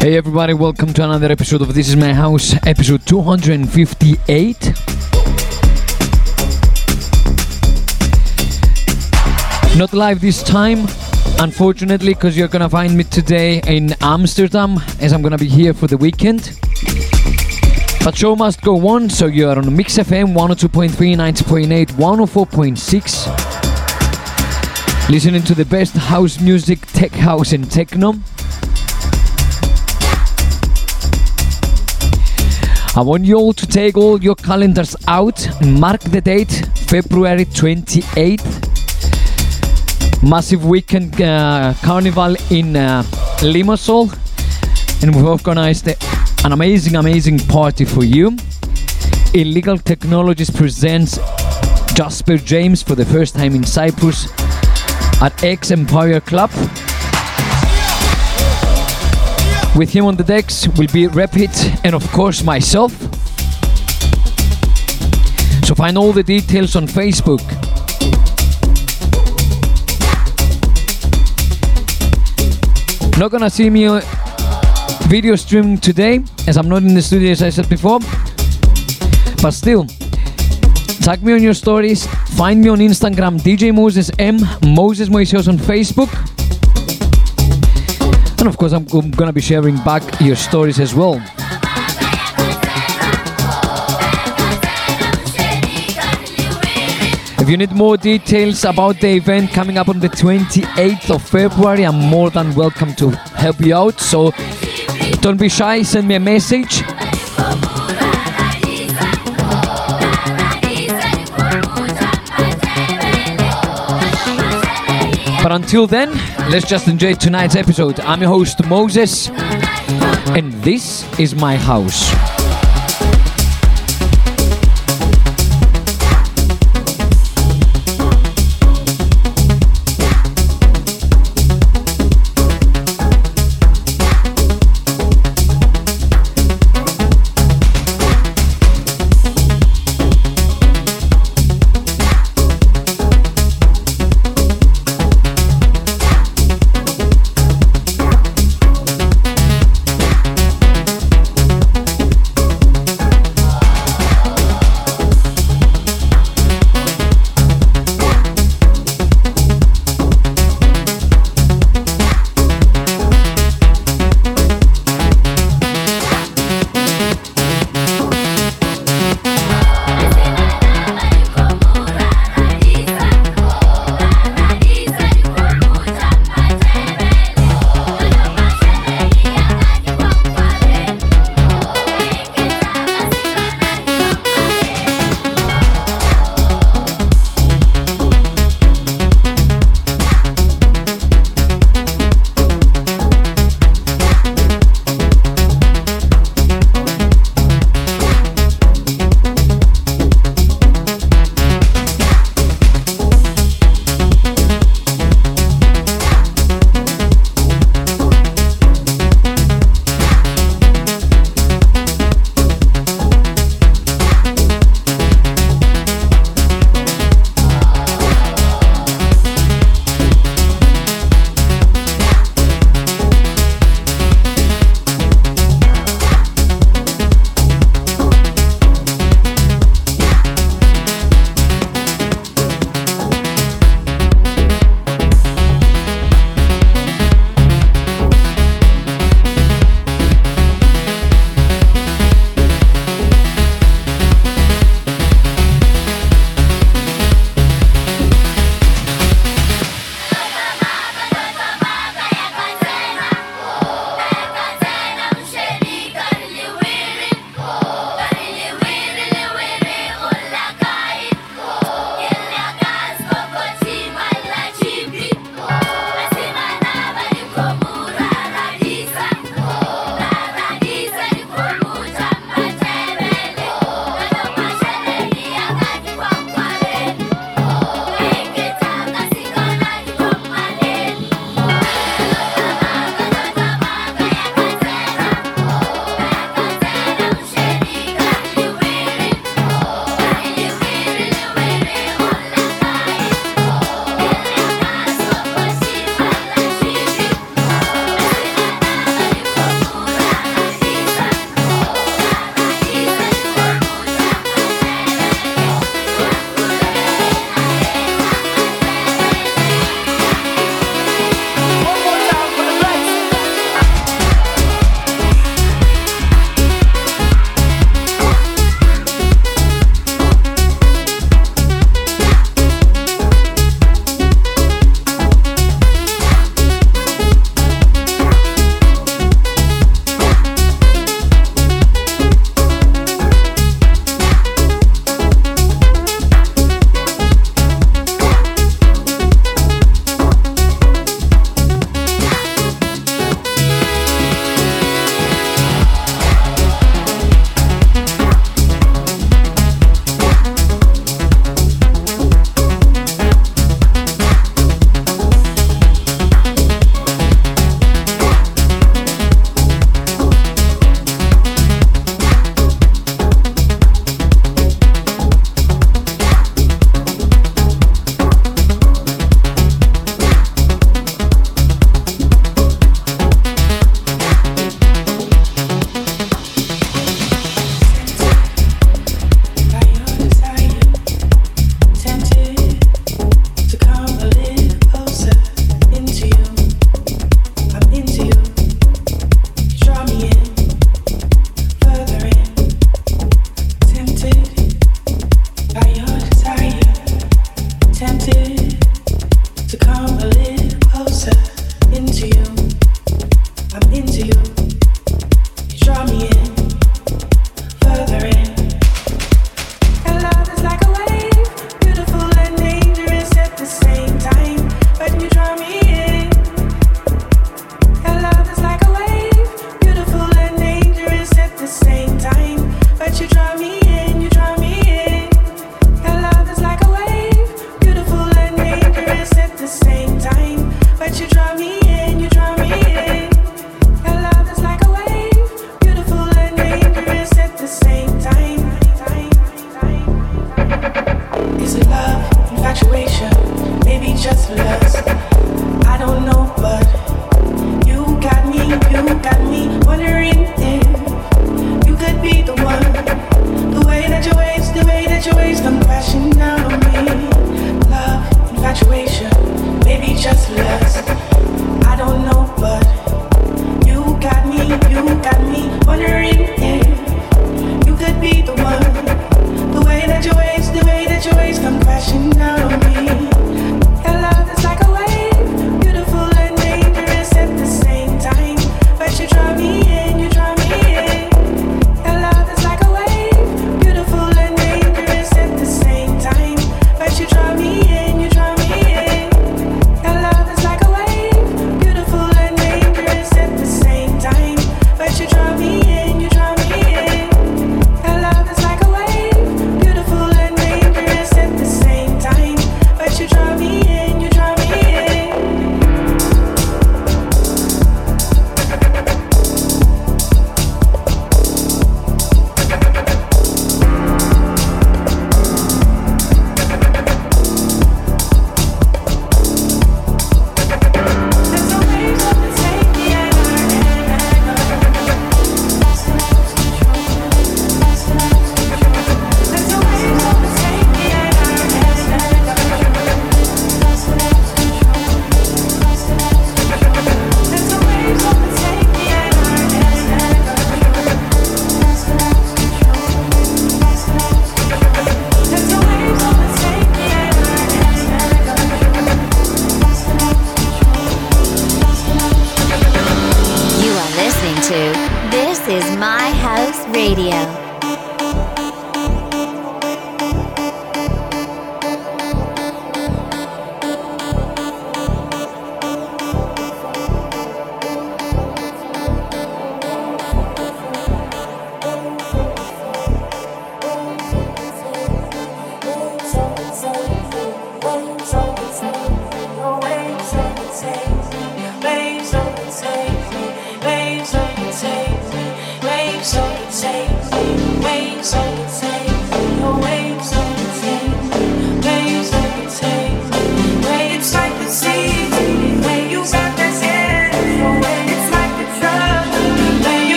Hey everybody, welcome to another episode of This Is My House, episode 258. Not live this time, unfortunately, because you're gonna find me today in Amsterdam as I'm gonna be here for the weekend. But show must go on, so you're on Mix FM 102.3, 90.8, 104.6. Listening to the best house music, tech house, and techno. I want you all to take all your calendars out mark the date February 28th. Massive weekend uh, carnival in uh, Limassol, and we've organized an amazing, amazing party for you. Illegal Technologies presents Jasper James for the first time in Cyprus at X Empire Club. With him on the decks will be Repit and of course myself. So find all the details on Facebook. Not gonna see me uh, video stream today as I'm not in the studio as I said before. But still, tag me on your stories. Find me on Instagram, DJ Moses M, Moses Moiseos on Facebook. And of course, I'm, I'm gonna be sharing back your stories as well. If you need more details about the event coming up on the 28th of February, I'm more than welcome to help you out. So don't be shy, send me a message. But until then, let's just enjoy tonight's episode. I'm your host, Moses, and this is my house.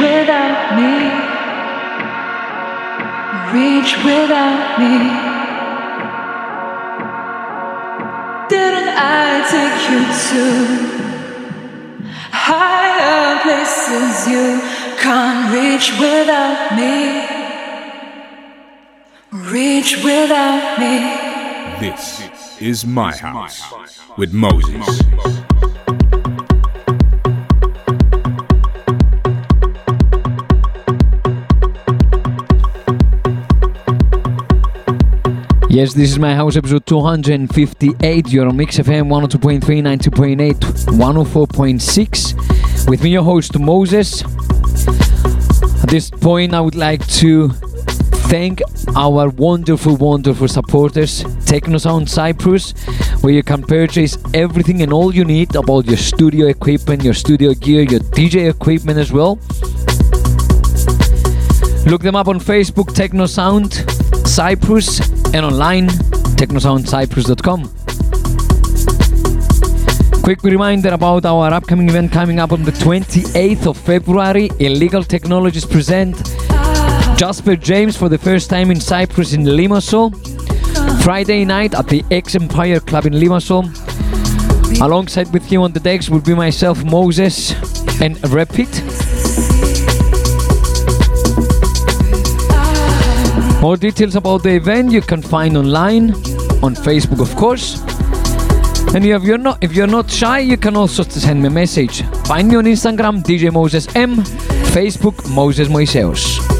Without me? Reach without me. Didn't I take you to higher places you can't reach without me? Reach without me. This is my house with Moses. Yes, this is my house episode 258. You're on Mix FM 102.3, 90.8, 104.6. With me, your host Moses. At this point, I would like to thank our wonderful, wonderful supporters, Technosound Cyprus, where you can purchase everything and all you need about your studio equipment, your studio gear, your DJ equipment as well. Look them up on Facebook, Technosound Cyprus, and online, technosoundcyprus.com. Quick reminder about our upcoming event coming up on the 28th of February. Illegal Technologies present Jasper James for the first time in Cyprus in Limassol. Friday night at the X Empire Club in Limassol. Alongside with him on the decks will be myself, Moses, and Repeat. More details about the event you can find online on Facebook, of course. And if you're not if you're not shy, you can also send me a message. Find me on Instagram, DJ Moses M, Facebook, Moses Moiseos.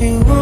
You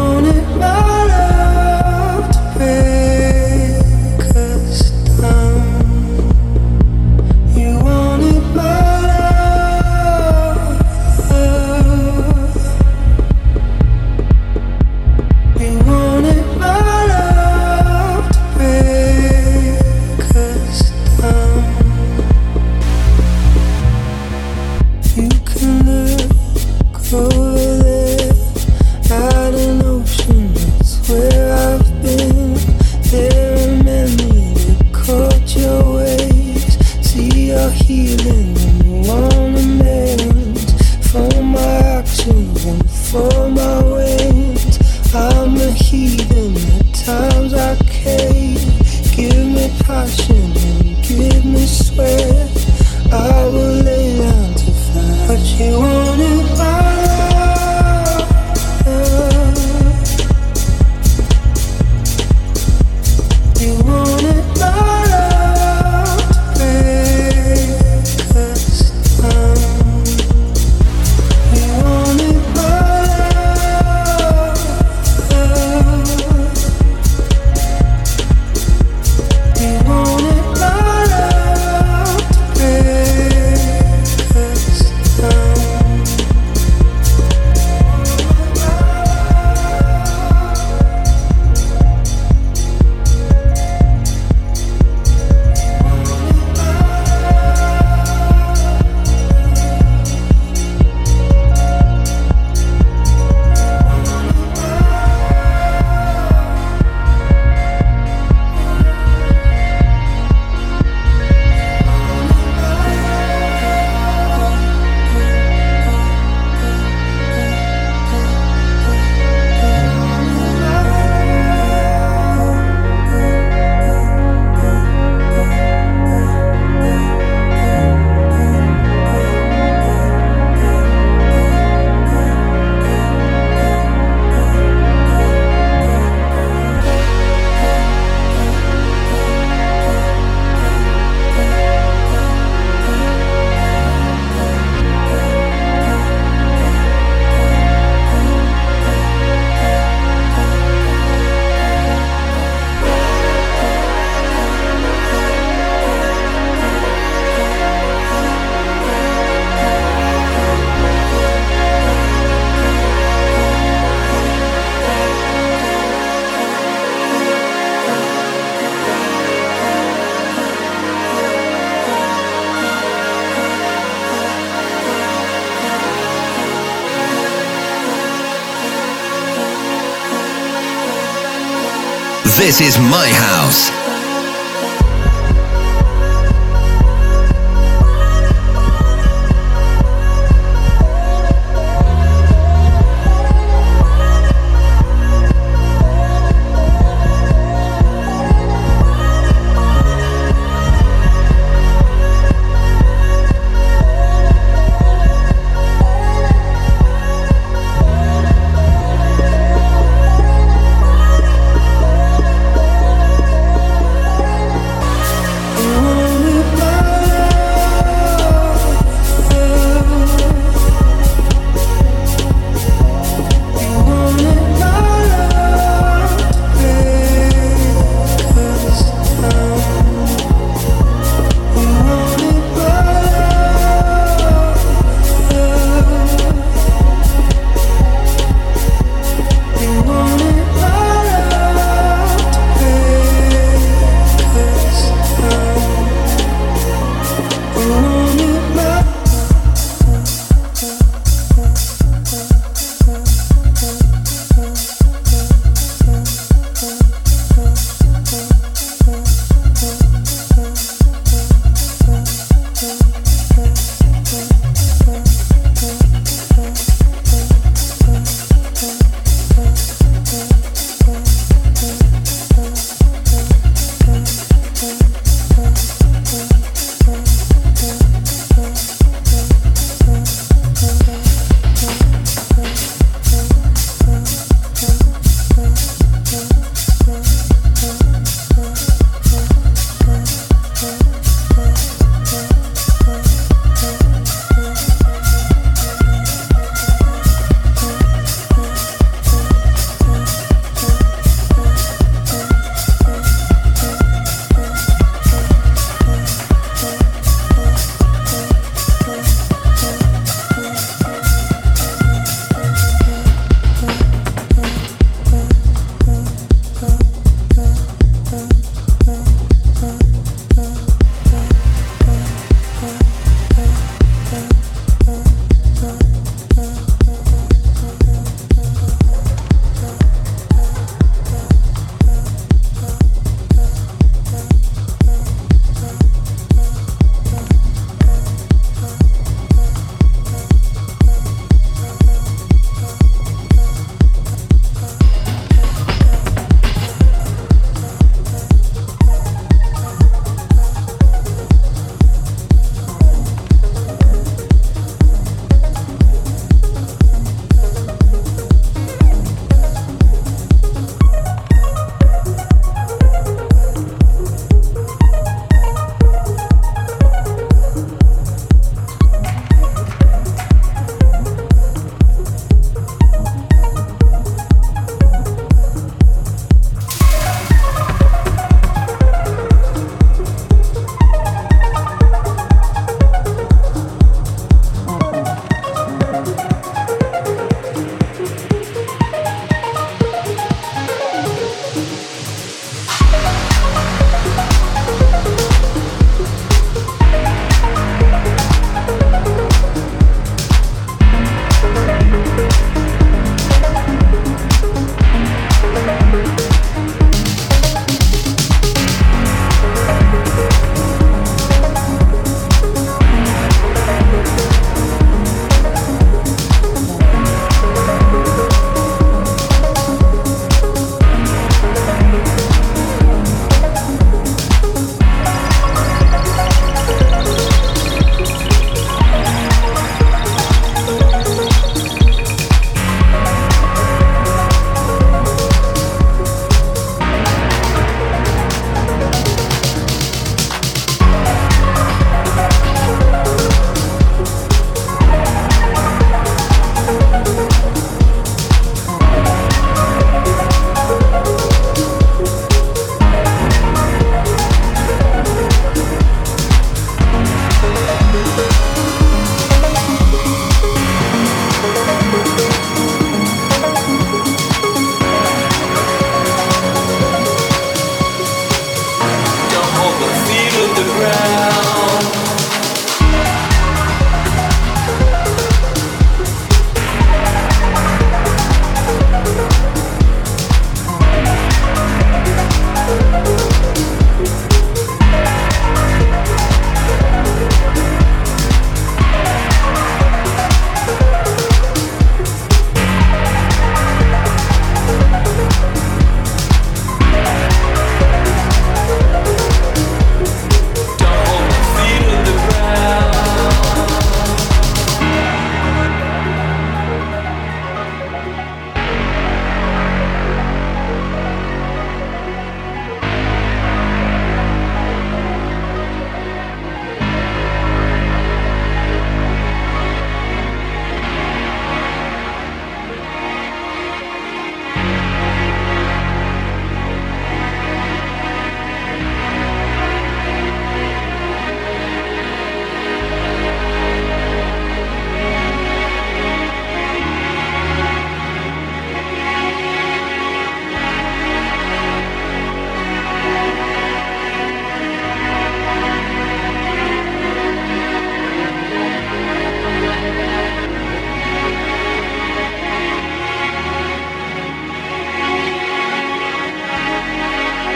This is my house.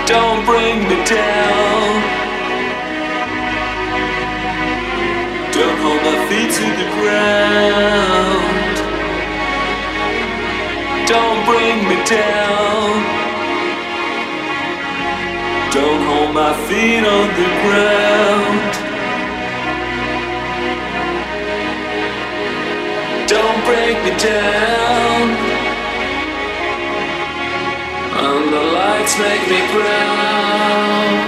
Don't bring me down. Don't hold my feet to the ground. Don't bring me down. Don't hold my feet on the ground. Don't break me down. And the lights make me proud.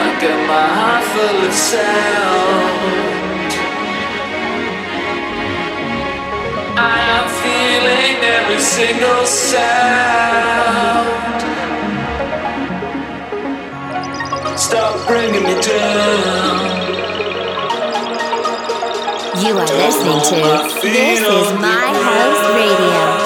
I got my heart full of sound. I am feeling every single sound. Stop bringing me down. You are listening to This is My House Radio.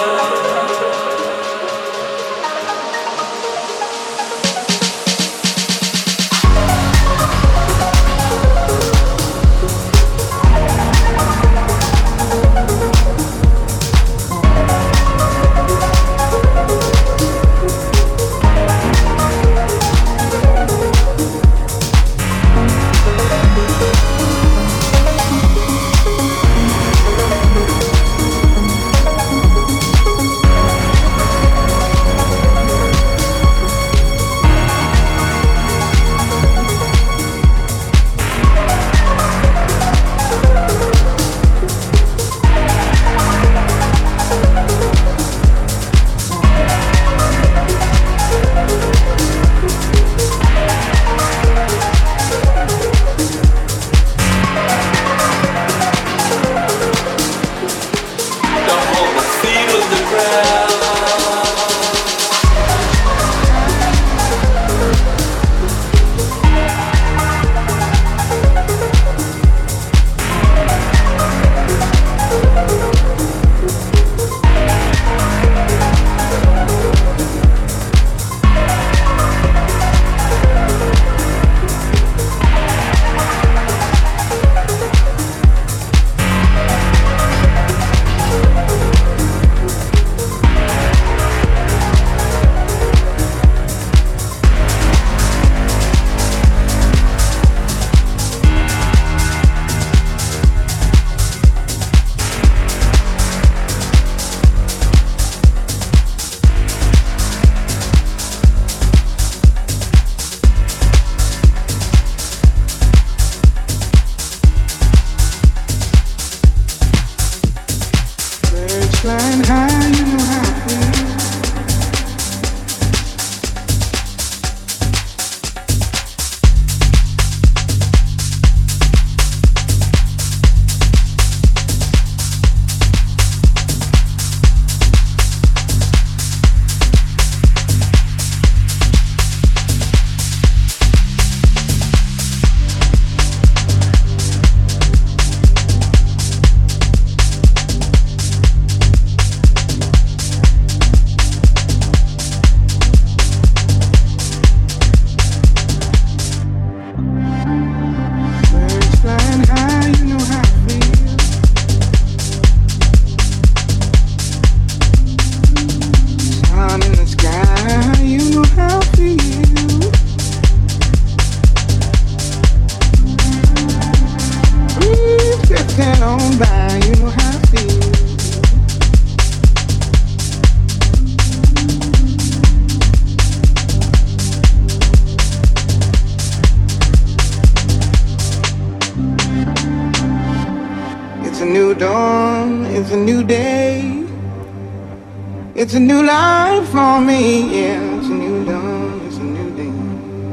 For me, yeah. It's a new dawn, it's a new day.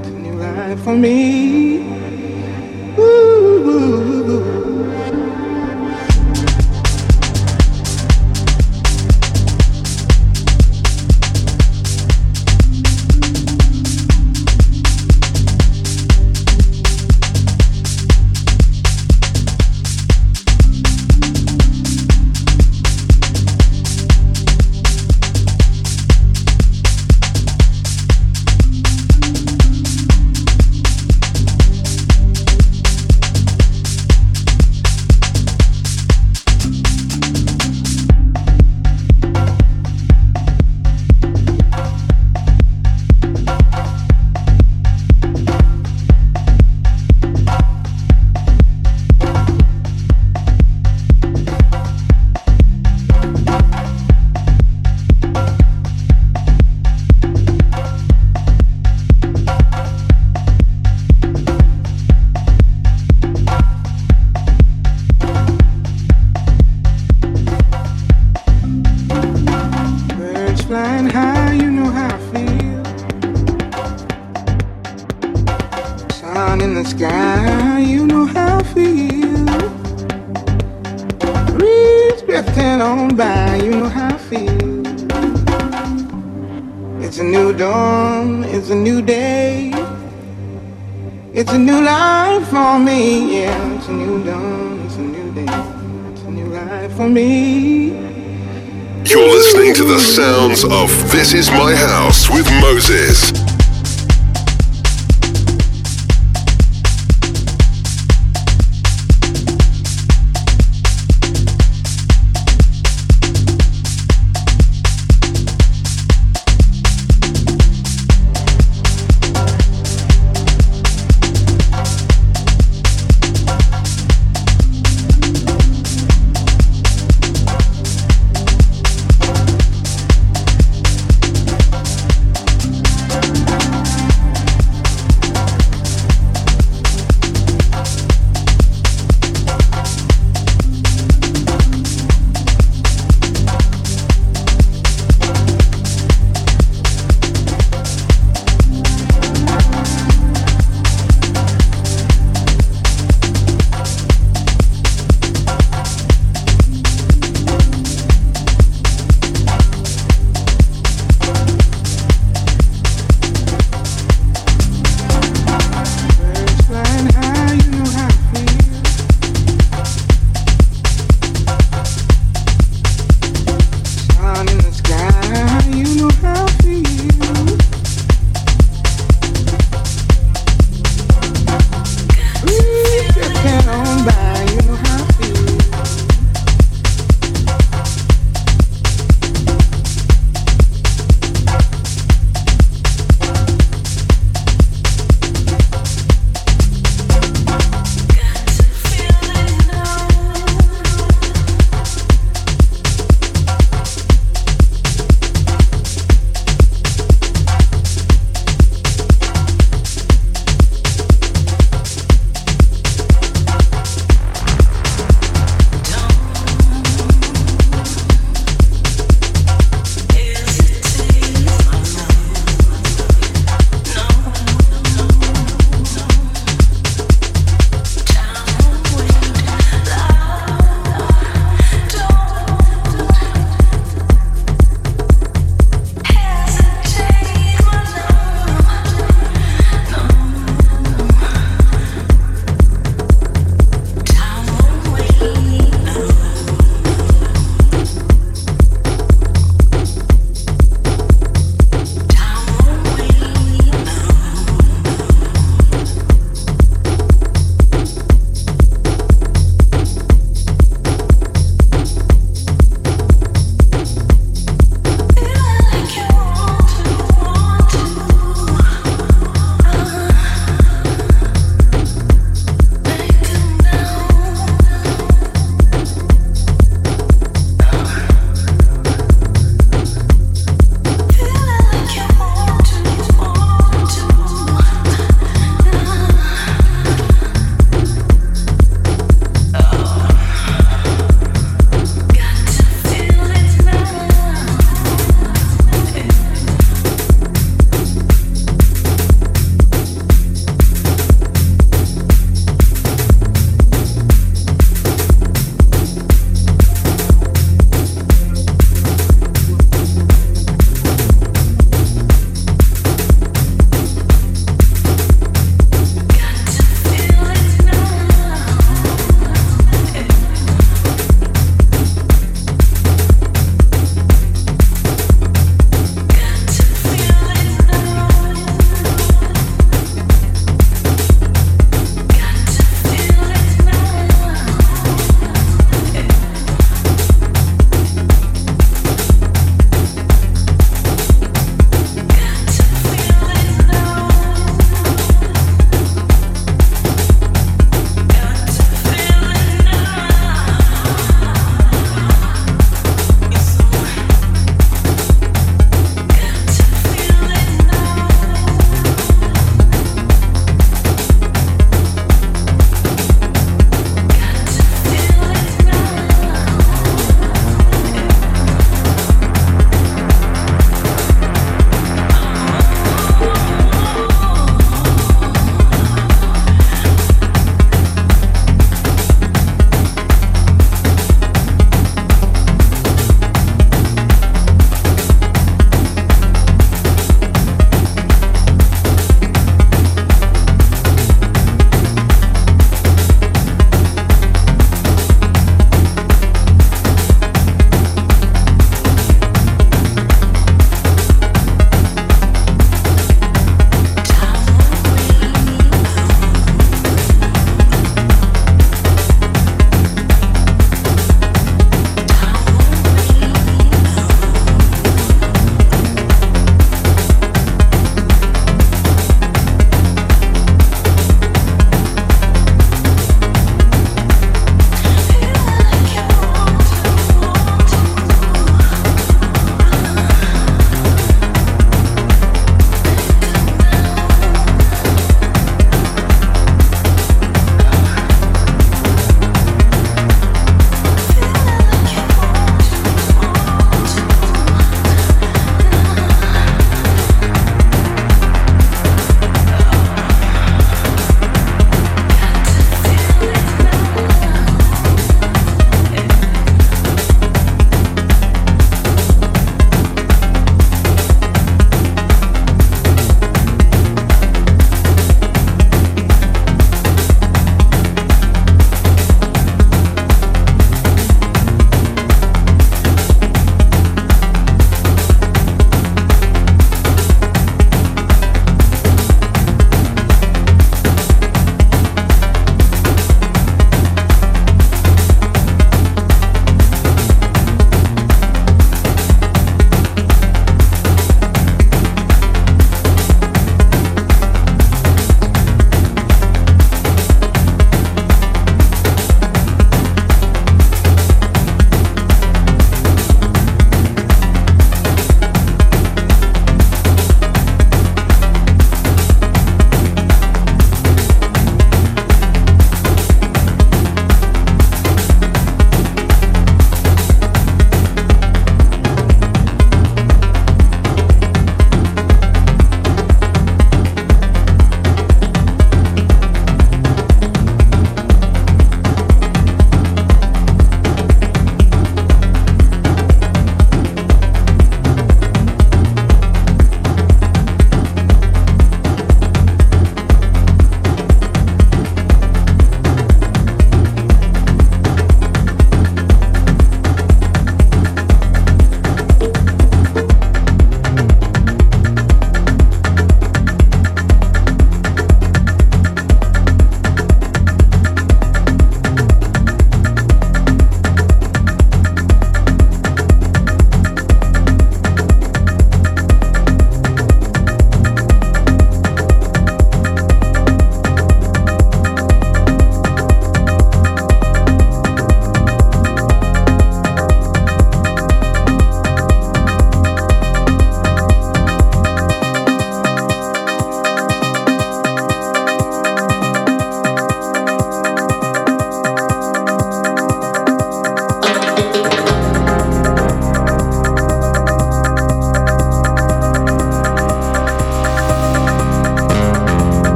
It's a new life for me. the sky, you know how I feel. Breeze drifting on by, you know how I feel. It's a new dawn, it's a new day. It's a new life for me, yeah. It's a new dawn, it's a new day. It's a new life for me. You're listening to the sounds of This Is My House with Moses.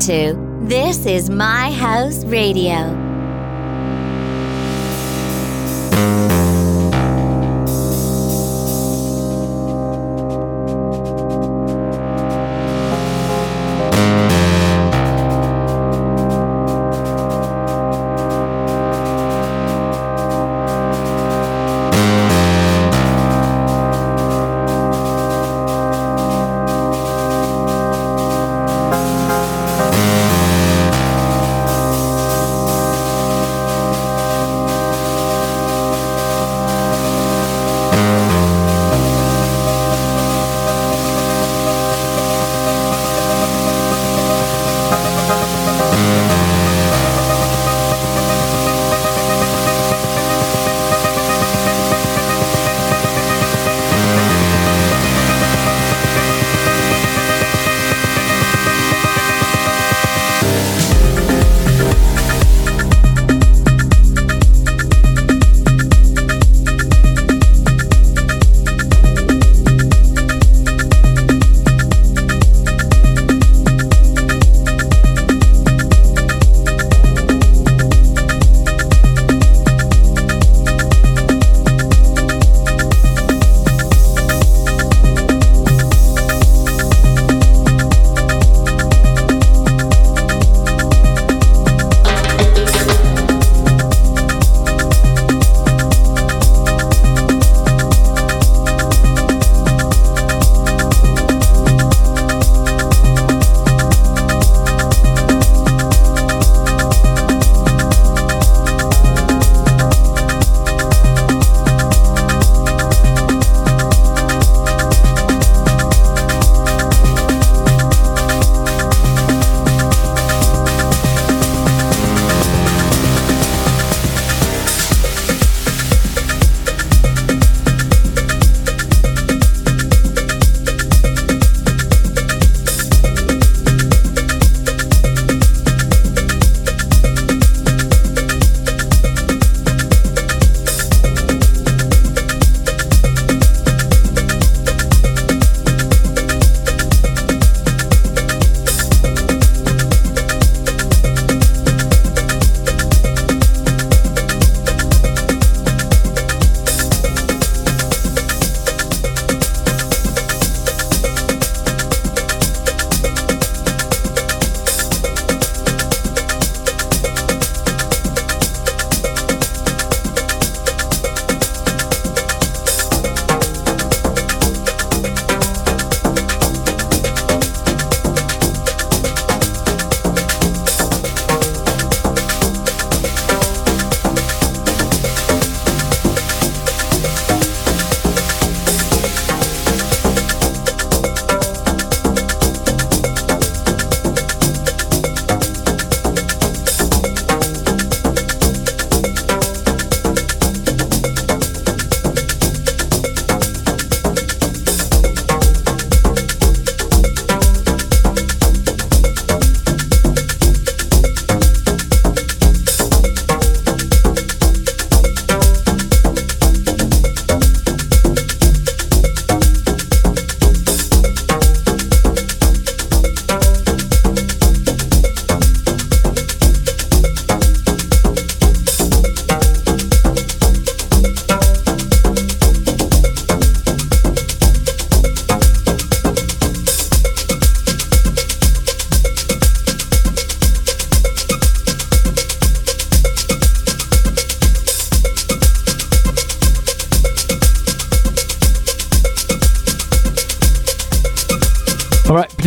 To This is My House Radio.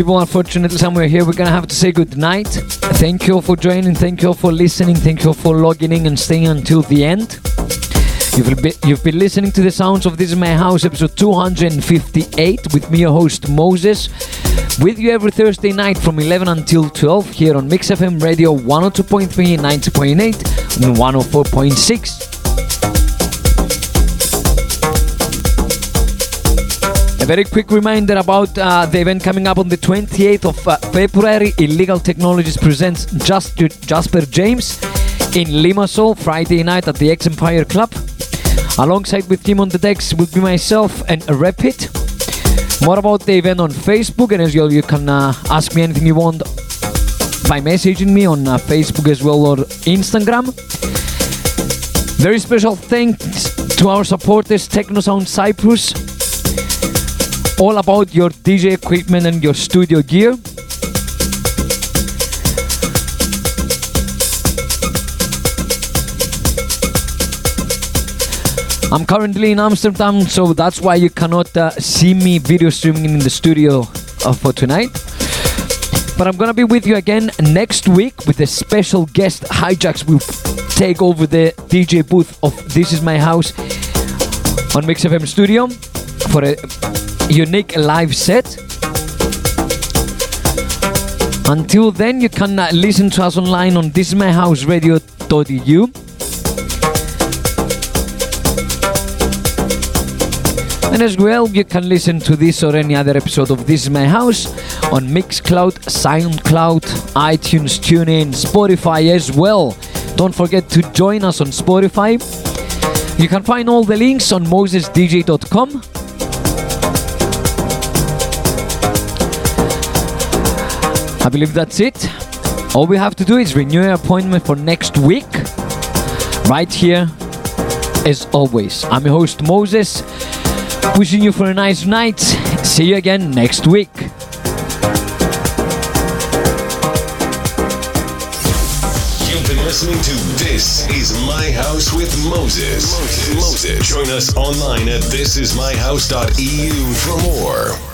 People, unfortunately, somewhere here, we're gonna have to say good night. Thank you all for joining, thank you all for listening, thank you all for logging in and staying until the end. You've been, you've been listening to the sounds of This Is My House, episode 258, with me, your host Moses. With you every Thursday night from 11 until 12 here on Mix FM Radio 102.3, 90.8, and 104.6. A very quick reminder about uh, the event coming up on the 28th of uh, February. Illegal Technologies presents Just Jasper James in Limassol Friday night at the X Empire Club. Alongside with him on the decks will be myself and Rapid. More about the event on Facebook, and as usual, you can uh, ask me anything you want by messaging me on uh, Facebook as well or Instagram. Very special thanks to our supporters, Technosound Cyprus. All about your DJ equipment and your studio gear. I'm currently in Amsterdam, so that's why you cannot uh, see me video streaming in the studio uh, for tonight. But I'm gonna be with you again next week with a special guest. Hijacks will take over the DJ booth of This Is My House on Mix FM Studio for a unique live set. Until then, you can uh, listen to us online on thisismyhouseradio.eu. And as well, you can listen to this or any other episode of This Is My House on Mixcloud, SoundCloud, iTunes, TuneIn, Spotify as well. Don't forget to join us on Spotify. You can find all the links on mosesdj.com. I believe that's it. All we have to do is renew your appointment for next week, right here, as always. I'm your host, Moses. Wishing you for a nice night. See you again next week. You've been listening to This Is My House with Moses. Moses. Join us online at thisismyhouse.eu for more.